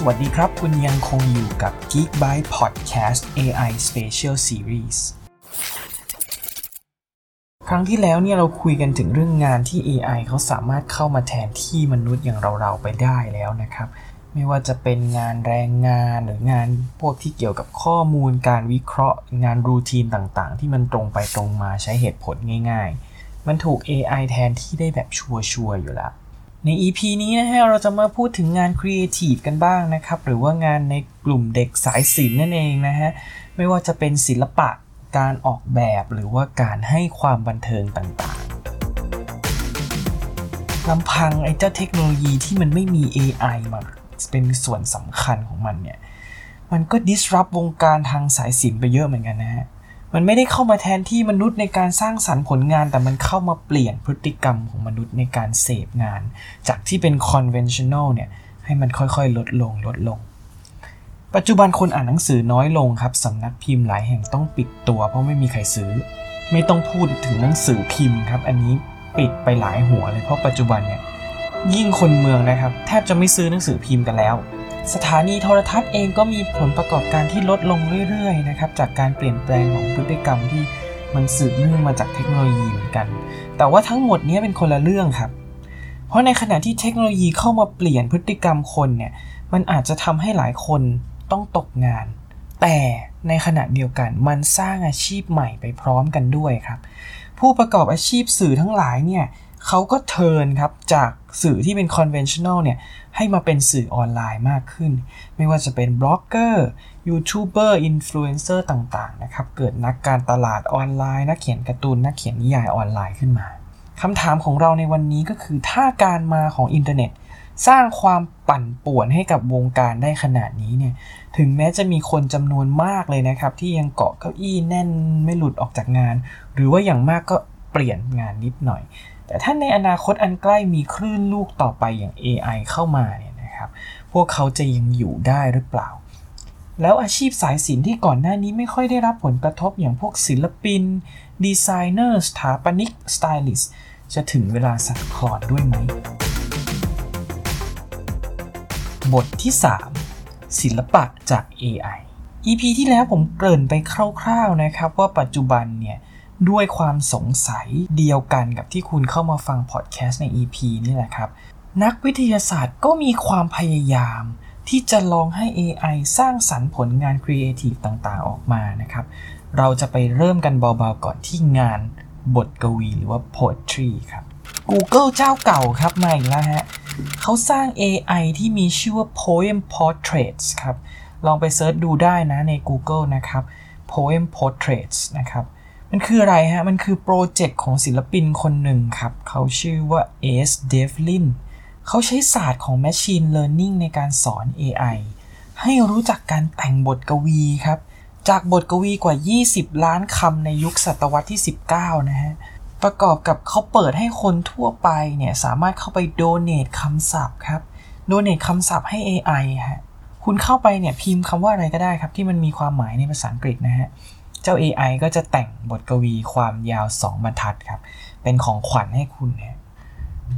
สวัสดีครับ คุณยังคงอยู่กับ Geek by Podcast AI Special Series ครั้งที่แล้วเนี่ยเราคุยกันถึงเรื่องงานที่ AI เขาสามารถเข้ามาแทนที่มนุษย์อย่างเราๆไปได้แล้วนะครับ ไม่ว่าจะเป็นงานแรงงานหรืองานพวกที่เกี่ยวกับข้อมูลการวิเคราะห์ งานรูทีนต่างๆ ที่มันตรงไปตรงมาใช้เหตุผลง่าย ๆ มันถูก AI แทนที่ได้แบบชัวร์ๆอยู่แล้ว ใน EP นี้นะฮะเราจะมาพูดถึงงานครีเอทีฟกันบ้างนะครับ หรือว่างานในกลุ่มเด็กสายศิลป์นั่นเองนะฮะ ไม่ว่าจะเป็นศิลปะการออกแบบหรือว่าการให้ความบันเทิงต่างๆลำพังไอ้เจ้าเทคโนโลยีที่มันไม่มี AI มาเป็นส่วนสำคัญของมันเนี่ย มันก็ disrupt วงการทางสายศิลป์ไปเยอะเหมือนกันนะฮะ มันไม่ได้เข้ามาแทนที่มนุษย์ในการสร้างสรรค์ผลงาน แต่มันเข้ามาเปลี่ยนพฤติกรรมของมนุษย์ในการเสพงาน จากที่เป็น conventional เนี่ยให้มันค่อยๆ ลดลงลดลง ปัจจุบันคนอ่านหนังสือน้อยลงครับสำนักพิมพ์หลายแห่งต้องปิดตัว เพราะไม่มีใครซื้อ ไม่ต้องพูดถึงหนังสือพิมพ์ครับ อันนี้ปิดไปหลายหัวเลยเพราะปัจจุบันเนี่ยยิ่งคนเมืองนะครับ แทบจะไม่ซื้อหนังสือพิมพ์กันแล้ว สถานีโทรทัศน์เองก็มีผลประกอบการที่ลดลงเรื่อยๆนะครับจากการเปลี่ยนแปลงของพฤติกรรมที่มันสืบเนื่องมาจากเทคโนโลยีเหมือนกัน แต่ว่าทั้งหมดนี้เป็นคนละเรื่องครับ เพราะในขณะที่เทคโนโลยีเข้ามาเปลี่ยนพฤติกรรมคนเนี่ย มันอาจจะทำให้หลายคนต้องตกงาน แต่ในขณะเดียวกันมันสร้างอาชีพใหม่ไปพร้อมกันด้วยครับ ผู้ประกอบอาชีพสื่อทั้งหลายเนี่ย เขาก็ turn ครับจากสื่อที่เป็น conventional เนี่ยให้มาเป็นสื่อออนไลน์มากขึ้น ไม่ว่าจะเป็นบล็อกเกอร์ยูทูบเบอร์อินฟลูเอนเซอร์ต่างๆนะครับเกิดนักการตลาดออนไลน์ นักเขียนการ์ตูน นักเขียนนิยายออนไลน์ขึ้นมาคำถามของเราในวันนี้ก็คือถ้าการมาของอินเทอร์เน็ต สร้างความปั่นป่วนให้กับวงการได้ขนาดนี้เนี่ยถึงแม้จะมีคนจำนวนมากเลยนะครับ ที่ยังเกาะเก้าอี้แน่นไม่หลุดออกจากงาน หรือว่าอย่างมากก็เปลี่ยนงานนิดหน่อย แต่ถ้าในอนาคตอันใกล้มีคลื่นลูกต่อไปอย่าง AI เข้ามาเนี่ยนะครับ พวกเขาจะยังอยู่ได้หรือเปล่า แล้วอาชีพสายศิลป์ที่ก่อนหน้านี้ไม่ค่อยได้รับผลกระทบอย่างพวกศิลปิน ดีไซเนอร์ สถาปนิก สไตลิสต์ จะถึงเวลาสั่นคลอนด้วยไหม บทที่ 3 ศิลปะจาก AI EP ที่แล้วผมเกริ่นไปคร่าวๆนะครับว่าปัจจุบันเนี่ย ด้วยความสงสัยเดียวกันกับที่คุณเข้ามาฟังพอดแคสต์ใน EP นี่แหละครับ นักวิทยาศาสตร์ก็มีความพยายาม ที่จะลองให้ AI สร้างสรรค์ผลงานครีเอทีฟต่างๆ ออกมานะครับ เราจะไปเริ่มกันเบาๆก่อนที่งานบทกวีหรือว่า poetry ครับ Google เจ้าเก่าครับมาอีกแล้วฮะเขาสร้าง AI ที่มีชื่อว่า Poem Portraits ครับ ลองไป search ดูได้นะใน Google นะครับ Poem Portraits นะครับ มันคืออะไรฮะ มันคือโปรเจกต์ของศิลปินคนหนึ่งครับ เขาชื่อว่า S. Devlin เขาใช้ศาสตร์ของ Machine Learning ในการสอน AI ให้รู้จักการแต่งบทกวีครับ จากบทกวีกว่า 20 ล้านคำในยุคศตวรรษที่ 19 นะฮะ ประกอบกับเขาเปิดให้คนทั่วไปเนี่ย สามารถเข้าไปโดเน a คำศัพท์ครับ โดเน a คำศัพท์ให้ AI ฮะ คุณเข้าไปเนี่ย พิมพ์คำว่าอะไรก็ได้ครับ ที่มันมีความหมายในภาษาอังกฤษนะฮะ จ้า AI ก็จะแต่งบทกวีความยาว 2 บรรทัดครับ เป็นของขวัญให้คุณนี่ย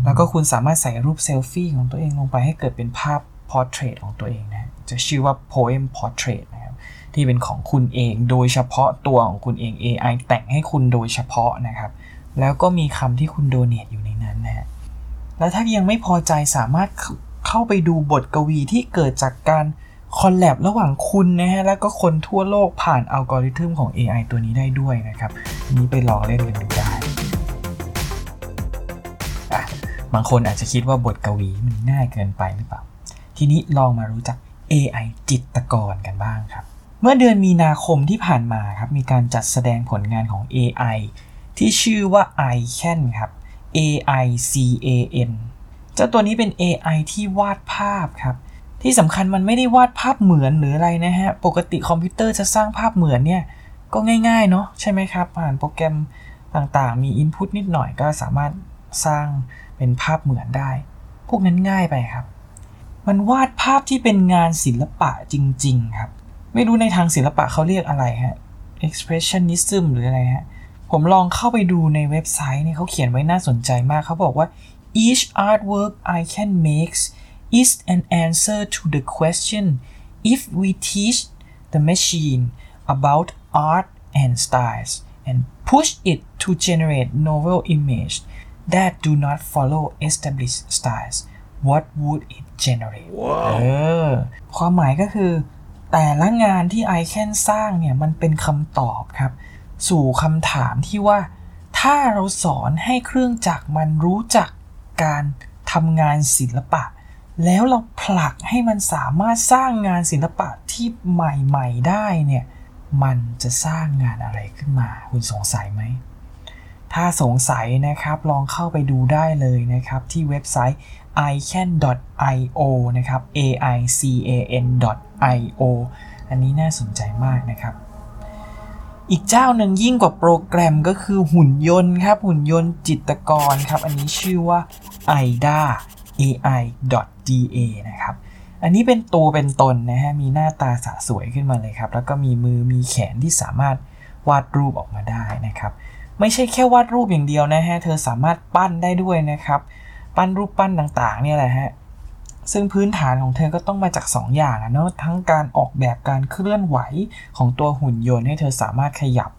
แล้วก็คุณสามารถใส่รูปเซลฟี่ของตัวเองลงไปให้เกิดเป็นภาพ portrait ของตัวเองนะจะชื่อว่า poem portrait นะครับที่เป็นของคุณเองโดยเฉพาะตัวของคุณเอง AI แต่งให้คุณโดยเฉพาะนะครับ แล้วก็มีคำที่คุณโดเน a อยู่ในนั้นนะฮะแล้วถ้ายังไม่พอใจสามารถเข้าไปดูบทกวีที่เกิดจากการ คอลแลบระหว่างคุณนะฮะ แล้วก็คนทั่วโลกผ่านอัลกอริทึมของ AI ตัวนี้ได้ด้วยนะครับ นี้ไปลองเล่นกันดูได้บางคนอาจจะคิดว่าบทกวีมันง่ายเกินไปหรือเปล่า ทีนี้ลองมารู้จัก AI จิตกรกันบ้างครับ เมื่อเดือนมีนาคมที่ผ่านมาครับ มีการจัดแสดงผลงานของ AI ที่ชื่อว่า iCan ครับ A I C A N เจ้าตัวนี้เป็น AI ที่วาดภาพครับ ที่สำคัญมันไม่ได้วาดภาพเหมือนหรืออะไรนะฮะ ปกติคอมพิวเตอร์จะสร้างภาพเหมือนเนี่ย ก็ง่ายๆเนาะใช่ไหมครับ ผ่านโปรแกรมต่างๆ มี Input นิดหน่อยก็สามารถสร้างเป็นภาพเหมือนได้ พวกนั้นง่ายไปครับ มันวาดภาพที่เป็นงานศิลปะจริง ๆ ครับ ไม่รู้ในทางศิลปะเขาเรียกอะไรฮะ expressionism หรืออะไรฮะ ผมลองเข้าไปดูในเว็บไซต์เนี่ยเขาเขียนไว้น่าสนใจมากเขาบอกว่า each artwork I can makes is an answer to the question if we teach the machine about art and styles and push it to generate novel image that do not follow established styles what would it generate เออความหมายก็คือ แต่ละงานที่ไอแคนสร้างเนี่ย มันเป็นคำตอบครับ สู่คำถามที่ว่า ถ้าเราสอนให้เครื่องจักรมันรู้จักการทำงานศิลปะ แล้วเราผลักให้มันสามารถสร้างงานศิลปะที่ใหม่ๆได้เนี่ย มันจะสร้างงานอะไรขึ้นมา คุณสงสัยไหม ถ้าสงสัยนะครับลองเข้าไปดูได้เลยนะครับที่เว็บไซต์ ican.io นะครับ a i c a n .io อันนี้น่าสนใจมากนะครับ อีกเจ้าหนึ่งยิ่งกว่าโปรแกรมก็คือหุ่นยนต์ครับ หุ่นยนต์จิตกรครับ อันนี้ชื่อว่า ida ai da นะครับ อันนี้เป็นตัวเป็นตนนะฮะ มีหน้าตาสะสวยขึ้นมาเลยครับ แล้วก็มีมือมีแขนที่สามารถวาดรูปออกมาได้นะครับ ไม่ใช่แค่วาดรูปอย่างเดียวนะฮะ เธอสามารถปั้นได้ด้วยนะครับ ปั้นรูปปั้นต่างๆ เนี่ยแหละฮะ ซึ่งพื้นฐานของเธอก็ต้องมาจาก 2 อย่างอะเนาะ ทั้งการออกแบบการเคลื่อนไหวของตัวหุ่นยนต์ให้เธอสามารถขยับ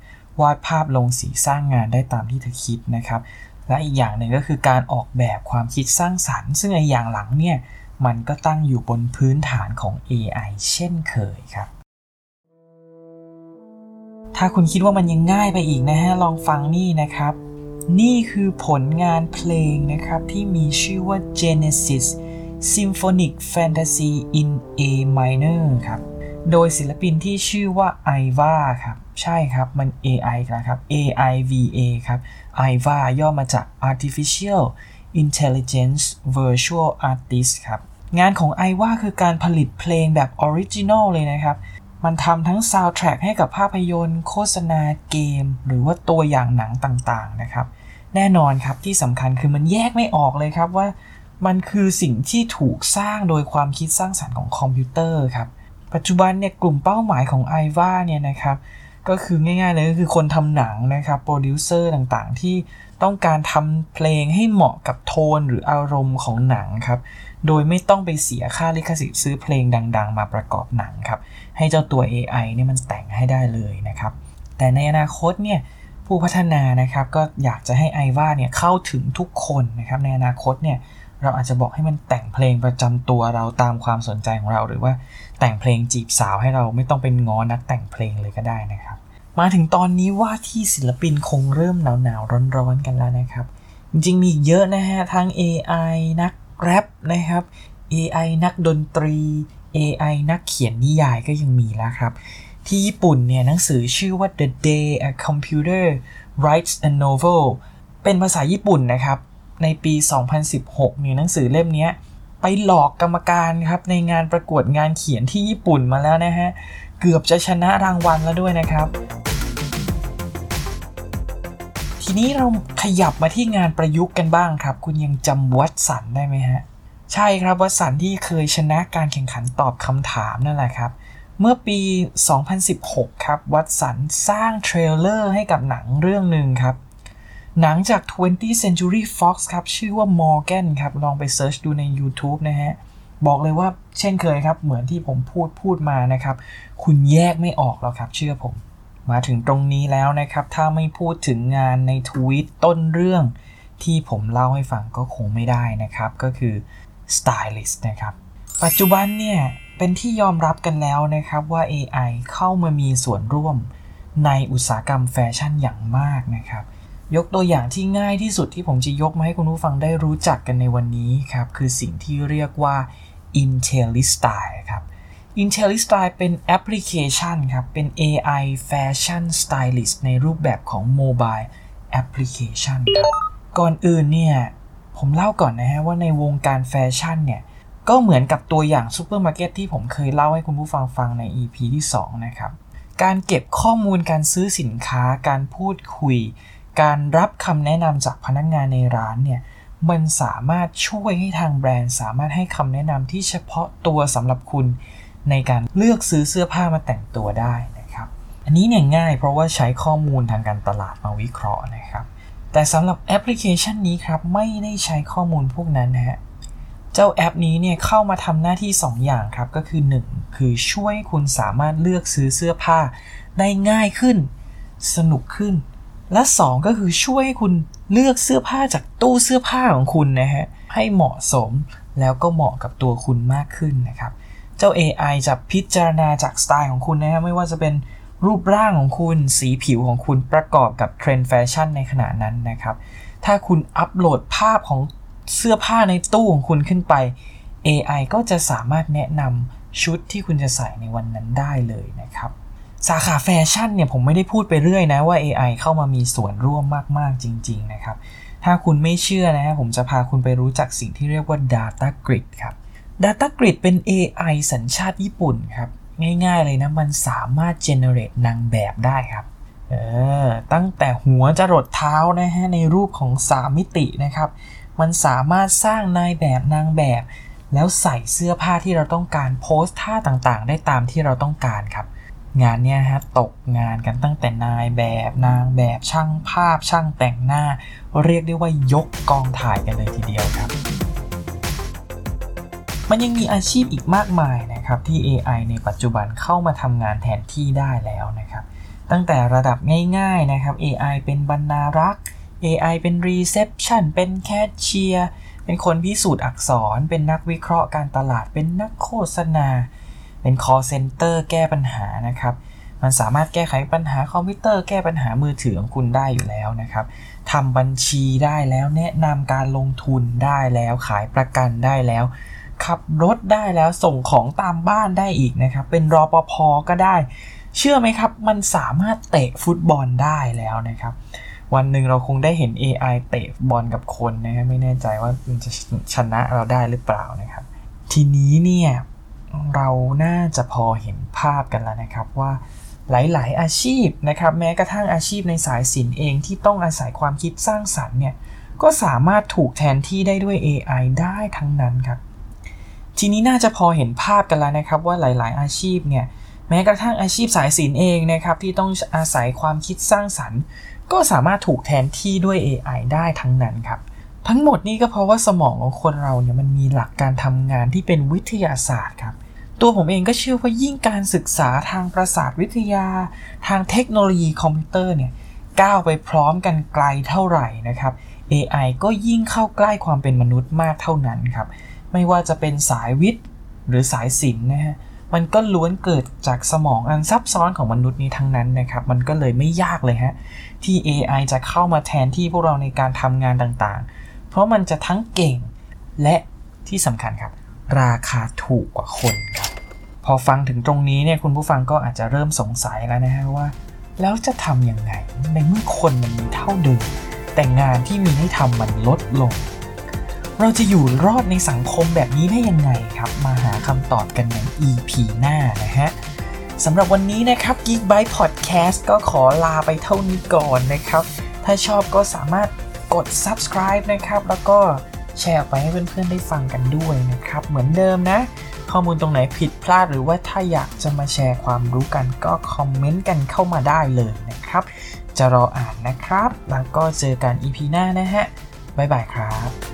วาดภาพลงสีสร้างงานได้ตามที่เธอคิดนะครับ และอีกอย่างหนึ่งก็คือการออกแบบความคิดสร้างสรรค์ ซึ่งไออย่างหลังเนี่ยมันก็ตั้งอยู่บนพื้นฐานของ AI เช่นเคยครับ ถ้าคุณคิดว่ามันยังง่ายไปอีกนะฮะลองฟังนี่นะครับ นี่คือผลงานเพลงนะครับที่มีชื่อว่า Genesis Symphonic Fantasy in A minor ครับ โดยศิลปินที่ชื่อว่า AIVA ครับใช่ครับมัน AI นะครับ AIVA ครับ AIVA ย่อมาจาก Artificial Intelligence Virtual Artist ครับ งานของ AIVA คือการผลิตเพลงแบบออริจินอลเลยนะครับ มันทำทั้งซาวด์แทร็กให้กับภาพยนตร์ โฆษณาเกม หรือว่าตัวอย่างหนังต่างๆนะครับ แน่นอนครับที่สำคัญคือมันแยกไม่ออกเลยครับว่ามันคือสิ่งที่ถูกสร้างโดยความคิดสร้างสรรค์ของคอมพิวเตอร์ครับ ปัจจุบันเนี่ยกลุ่มเป้าหมายของ AIVA เนี่ยนะครับ ก็คือง่ายๆเลยก็คือคนทำหนังนะครับโปรดิวเซอร์ต่างๆ ที่ต้องการทำเพลงให้เหมาะกับโทนหรืออารมณ์ของหนังครับ โดยไม่ต้องไปเสียค่าลิขสิทธิ์ซื้อเพลงดัง ๆ มาประกอบหนังครับ ให้เจ้าตัว AI เนี่ยมันแต่งให้ได้เลยนะครับ แต่ในอนาคตเนี่ยผู้พัฒนานะครับก็อยากจะให้ i v a เนี่ยเข้าถึงทุกคนนะครับในอนาคตเนี่ย เราอาจจะบอกให้มันแต่งเพลงประจำตัวเราตามความสนใจของเรา หรือว่าแต่งเพลงจีบสาวให้เราไม่ต้องเป็นงอนักแต่งเพลงเลยก็ได้นะครับ มาถึงตอนนี้ว่าที่ศิลปินคงเริ่มหนาวหนาวร้อนๆกันแล้วนะครับ จริงๆมีเยอะนะฮะทั้ง AI นักแรปนะครับ AI นักดนตรี AI นักเขียนนิยายก็ยังมีแล้วครับ ที่ญี่ปุ่นเนี่ยหนังสือชื่อว่า The Day a Computer Writes a Novel เป็นภาษาญี่ปุ่นนะครับ ในปี 2016เนี่ยหนังสือเล่มนี้ไปหลอกกรรมการครับในงานประกวดงานเขียนที่ญี่ปุ่นมาแล้วนะฮะ เกือบจะชนะรางวัลแล้วด้วยนะครับ ทีนี้เราขยับมาที่งานประยุกต์กันบ้างครับ คุณยังจำวัดสันได้ไหมฮะ ใช่ครับวัดสันที่เคยชนะการแข่งขันตอบคำถามนั่นแหละครับ เมื่อปี 2016 ครับ วัดสันสร้าง trailer ให้กับหนังเรื่องหนึ่งครับ หนังจาก 20th Century Fox ครับ ชื่อว่า Morgan ครับ ลองไป search ดูใน YouTube นะฮะ บอกเลยว่าเช่นเคยครับ เหมือนที่ผมพูดพูดมานะครับ คุณแยกไม่ออกแล้วครับ เชื่อผม มาถึงตรงนี้แล้วนะครับ ถ้าไม่พูดถึงงานในทวีตต้นเรื่องที่ผมเล่าให้ฟังก็คงไม่ได้นะครับ ก็คือ Stylist นะครับ ปัจจุบันเนี่ย เป็นที่ยอมรับกันแล้วนะครับว่า AI เข้ามามีส่วนร่วมในอุตสาหกรรมแฟชั่นอย่างมากนะครับ ยกตัวอย่างที่ง่ายที่สุดที่ผมจะยกมาให้คุณผู้ฟังได้รู้จักกันในวันนี้ครับ คือสิ่งที่เรียกว่า Intellistyle ครับ Intellistyle เป็นแอปพลิเคชันครับ เป็น AI Fashion Stylist ในรูปแบบของ Mobile Application ครับ ก่อนอื่นเนี่ย ผมเล่าก่อนนะฮะว่าในวงการแฟชั่นเนี่ย ก็เหมือนกับตัวอย่างซูเปอร์มาร์เก็ตที่ผมเคยเล่าให้คุณผู้ฟังฟังใน EP ที่ 2 นะครับ การเก็บข้อมูลการซื้อสินค้า การพูดคุย การรับคำแนะนำจากพนักงานในร้านเนี่ยมันสามารถช่วยให้ทางแบรนด์สามารถให้คำแนะนำที่เฉพาะตัวสำหรับคุณ ในการเลือกซื้อเสื้อผ้ามาแต่งตัวได้นะครับ อันนี้เนี่ยง่ายเพราะว่าใช้ข้อมูลทางการตลาดมาวิเคราะห์นะครับ แต่สำหรับแอปพลิเคชันนี้ครับไม่ได้ใช้ข้อมูลพวกนั้นนะฮะเจ้าแอปนี้เนี่ยเข้ามาทำหน้าที่ 2 อย่างครับก็คือ 1 คือช่วยคุณสามารถเลือกซื้อเสื้อผ้าได้ง่ายขึ้น สนุกขึ้น และ2ก็คือช่วยให้คุณเลือกเสื้อผ้าจากตู้เสื้อผ้าของคุณนะฮะให้เหมาะสมแล้วก็เหมาะกับตัวคุณมากขึ้นนะครับ เจ้า AI จะพิจารณาจากสไตล์ของคุณนะฮะไม่ว่าจะเป็นรูปร่างของคุณสีผิวของคุณประกอบกับเทรนด์แฟชั่นในขณะนั้นนะครับ ถ้าคุณอัปโหลดภาพของเสื้อผ้าในตู้ของคุณขึ้นไป AI ก็จะสามารถแนะนำชุดที่คุณจะใส่ในวันนั้นได้เลยนะครับ สาขาแฟชั่นเนี่ยผมไม่ได้พูดไปเรื่อยนะว่า AI เข้ามามีส่วนร่วมมาก ๆ จริง ๆ นะครับ ถ้าคุณไม่เชื่อนะฮะผมจะพาคุณไปรู้จักสิ่งที่เรียกว่า Data Grid ครับ Data Grid เป็น AI สัญชาติญี่ปุ่นครับ ง่าย ๆ เลยนะ มันสามารถ generate นางแบบได้ครับ เออ ตั้งแต่หัวจรดเท้านะฮะในรูปของ 3 มิตินะครับ มันสามารถสร้างนายแบบนางแบบ แล้วใส่เสื้อผ้าที่เราต้องการโพสท่าต่างๆ ได้ตามที่เราต้องการครับ งานเนี้ยฮะตกงานกันตั้งแต่นายแบบนางแบบช่างภาพช่างแต่งหน้า เรียกได้ว่ายกกองถ่ายกันเลยทีเดียวครับ มันยังมีอาชีพอีกมากมายนะครับที่ AI ในปัจจุบันเข้ามาทำงานแทนที่ได้แล้วนะครับ ตั้งแต่ระดับง่ายๆนะครับ AI เป็นบรรณารักษ์ AI เป็น Reception เป็นแคชเชียร์เป็นคนพิสูจน์อักษร เป็นนักวิเคราะห์การตลาดเป็นนักโฆษณา เป็น call center แก้ปัญหานะครับ มันสามารถแก้ไขปัญหาคอมพิวเตอร์แก้ปัญหามือถือของคุณได้อยู่แล้วนะครับทำบัญชีได้แล้วแนะนำการลงทุนได้แล้วขายประกันได้แล้วขับรถได้แล้วส่งของตามบ้านได้อีกนะครับ เป็นรอปภก็ได้ เชื่อไหมครับ มันสามารถเตะฟุตบอลได้แล้วนะครับ วันหนึ่งเราคงได้เห็น AI เตะบอลกับคนนะครับไม่แน่ใจว่ามันจะชนะเราได้หรือเปล่านะครับ ทีนี้เนี่ย เราน่าจะพอเห็นภาพกันแล้วนะครับว่าหลาย ๆ อาชีพนะครับแม้กระทั่งอาชีพในสายศิลป์เองที่ต้องอาศัยความคิดสร้างสรรค์เนี่ยก็สามารถถูกแทนที่ได้ด้วย AI ได้ทั้งนั้นครับ ทีนี้น่าจะพอเห็นภาพกันแล้วนะครับว่าหลาย ๆ อาชีพเนี่ยแม้กระทั่งอาชีพสายศิลป์เองนะครับที่ต้องอาศัยความคิดสร้างสรรค์ ก็สามารถถูกแทนที่ด้วย AI ได้ทั้งนั้นครับ ทั้งหมดนี้ก็เพราะว่าสมองของคนเราเนี่ยมันมีหลักการทำงานที่เป็นวิทยาศาสตร์ครับ ตัวผมเองก็เชื่อว่ายิ่งการศึกษาทางประสาทวิทยา ทางเทคโนโลยีคอมพิวเตอร์เนี่ยก้าวไปพร้อมกันไกลเท่าไหร่นะครับ AI ก็ยิ่งเข้าใกล้ความเป็นมนุษย์มากเท่านั้นครับ ไม่ว่าจะเป็นสายวิทย์หรือสายศิลป์นะฮะมันก็ล้วนเกิดจากสมองอันซับซ้อนของมนุษย์นี้ทั้งนั้นนะครับ มันก็เลยไม่ยากเลยฮะที่ AI จะเข้ามาแทนที่พวกเราในการทำงานต่างๆ เพราะมันจะทั้งเก่งและที่สำคัญครับ ราคาถูกกว่าคนครับ พอฟังถึงตรงนี้เนี่ยคุณผู้ฟังก็อาจจะเริ่มสงสัยแล้วนะฮะว่า แล้วจะทำยังไงในเมื่อคนมันมีเท่าเดิมแต่งานที่มีให้ทำมันลดลง เราจะอยู่รอดในสังคมแบบนี้ได้ยังไงครับ มาหาคำตอบกันใน EP หน้านะฮะสำหรับวันนี้นะครับ Geek Byte Podcast ก็ขอลาไปเท่านี้ก่อนนะครับ ถ้าชอบก็สามารถกด subscribe นะครับ แล้วก็แชร์ไปให้เพื่อนๆได้ฟังกันด้วยนะครับ เหมือนเดิมนะ ข้อมูลตรงไหนผิดพลาดหรือว่าถ้าอยากจะมาแชร์ความรู้กันก็คอมเมนต์กันเข้ามาได้เลยนะครับ จะรออ่านนะครับ แล้วก็เจอกัน EP หน้านะฮะบ๊ายบายครับ